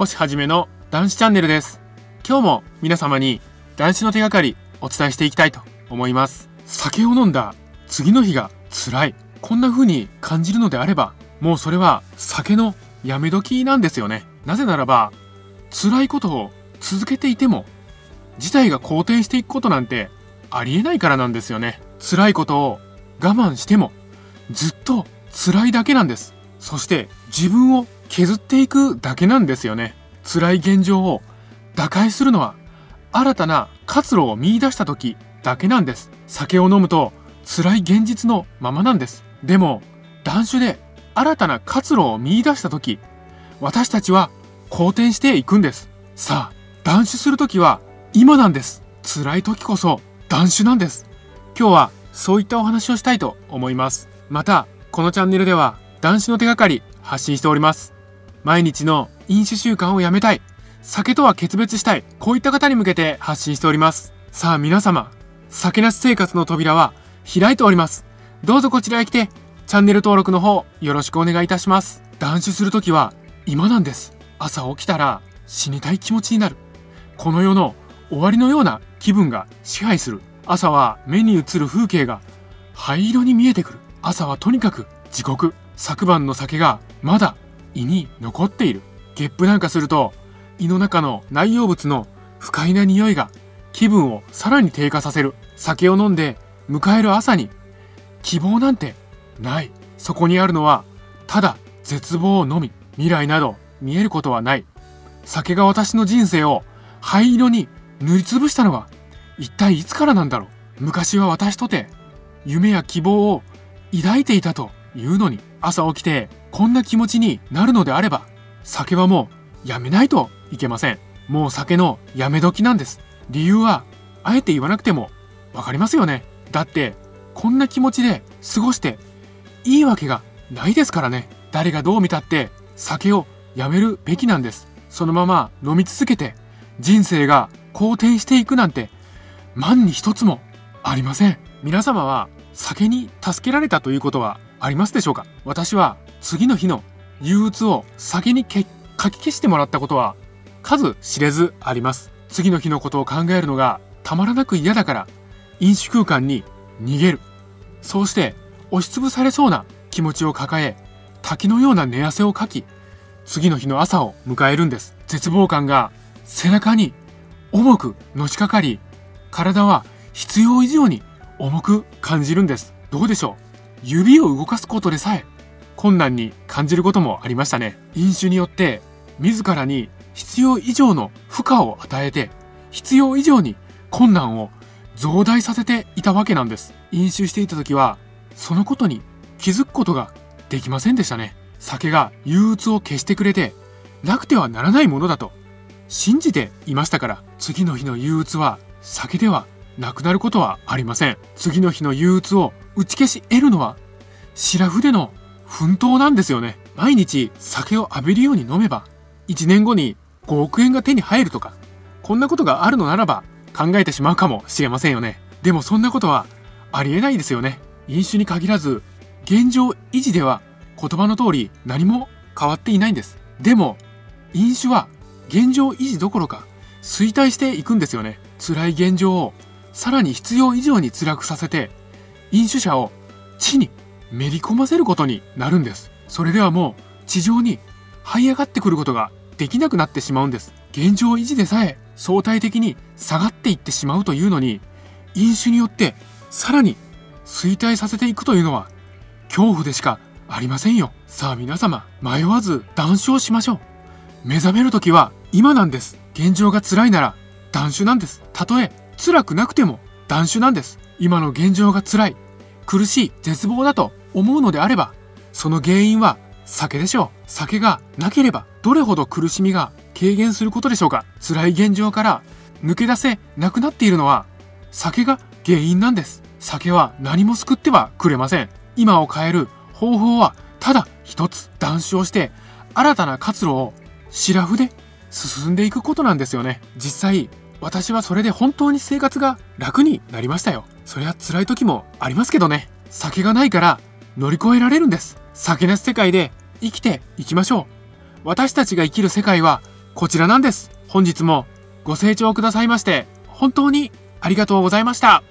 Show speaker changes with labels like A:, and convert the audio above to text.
A: 星はじめの男子チャンネルです。今日も皆様に男子の手がかりお伝えしていきたいと思います。酒を飲んだ次の日が辛い。こんな風に感じるのであればもうそれは酒のやめ時なんですよね。なぜならば辛いことを続けていても事態が好転していくことなんてありえないからなんですよね。辛いことを我慢してもずっと辛いだけなんです。そして自分を削っていくだけなんですよね。辛い現状を。打開するのは新たな活路を見出した時だけなんです。酒を飲むと辛い現実のままなんです。でも断酒で新たな活路を見出した時私たちは好転していくんです。さあ断酒する時は今なんです。辛い時こそ断酒なんです。今日はそういったお話をしたいと思います。またこのチャンネルでは断酒の手がかり発信しております。毎日の飲酒習慣をやめたい。酒とは決別したい。こういった方に向けて発信しております。さあ皆様酒なし生活の扉は開いております。どうぞこちらへ来てチャンネル登録の方よろしくお願いいたします。断酒するときは今なんです。朝起きたら死にたい気持ちになる。この世の終わりのような気分が支配する。朝は目に映る風景が灰色に見えてくる。朝はとにかく地獄。昨晩の酒がまだ胃に残っている。ゲップなんかすると胃の中の内容物の不快な匂いが気分をさらに低下させる。酒を飲んで迎える朝に希望なんてない。そこにあるのはただ絶望のみ。未来など見えることはない。酒が私の人生を灰色に塗りつぶしたのは一体いつからなんだろう。昔は私とて夢や希望を抱いていたというのに朝起きてこんな気持ちになるのであれば酒はもうやめないといけません。もう酒のやめ時なんです。理由はあえて言わなくてもわかりますよね。だってこんな気持ちで過ごしていいわけがないですからね。誰がどう見たって酒をやめるべきなんです。そのまま飲み続けて人生が好転していくなんて万に一つもありません。皆様は酒に助けられたということはありますでしょうか？私は次の日の憂鬱を酒にかき消してもらったことは数知れずあります。次の日のことを考えるのがたまらなく嫌だから飲酒空間に逃げる。そうして押しつぶされそうな気持ちを抱え滝のような寝汗をかき次の日の朝を迎えるんです。絶望感が背中に重くのしかかり体は必要以上に重く感じるんです。どうでしょう？指を動かすことでさえ困難に感じることもありましたね。飲酒によって自らに必要以上の負荷を与えて必要以上に困難を増大させていたわけなんです。飲酒していた時はそのことに気づくことができませんでしたね。酒が憂鬱を消してくれてなくてはならないものだと信じていましたから次の日の憂鬱は酒ではなくなることはありません。次の日の憂鬱を打ち消し得るのはシラフでの奮闘なんですよね。毎日酒を浴びるように飲めば1年後に5億円が手に入るとかこんなことがあるのならば考えてしまうかもしれませんよね。でもそんなことはありえないですよね。飲酒に限らず現状維持では言葉の通り何も変わっていないんです。でも飲酒は現状維持どころか衰退していくんですよね。辛い現状をさらに必要以上に辛くさせて飲酒者を地にめり込ませることになるんです。それではもう地上に這い上がってくることができなくなってしまうんです。現状維持でさえ相対的に下がっていってしまうというのに飲酒によってさらに衰退させていくというのは恐怖でしかありませんよ。さあ皆様迷わず断酒をしましょう。目覚める時は今なんです。現状が辛いなら断酒なんです。たとえ辛くなくても断酒なんです。今の現状が辛い。苦しい絶望だと思うのであればその原因は酒でしょう。酒がなければどれほど苦しみが軽減することでしょうか。辛い現状から抜け出せなくなっているのは酒が原因なんです。酒は何も救ってはくれません。今を変える方法はただ一つ断酒をして新たな活路をシラフで進んでいくことなんですよね。実際私はそれで本当に生活が楽になりましたよ。そりゃ辛い時もありますけどね。酒がないから乗り越えられるんです酒なす世界で生きていきましょう私たちが生きる世界はこちらなんです。本日もご清聴くださいまして、本当にありがとうございました。